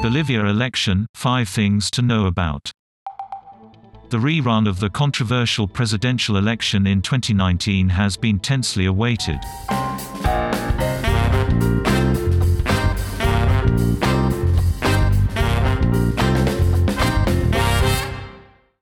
Bolivia election, 5 things to know about. The rerun of the controversial presidential election in 2019 has been tensely awaited.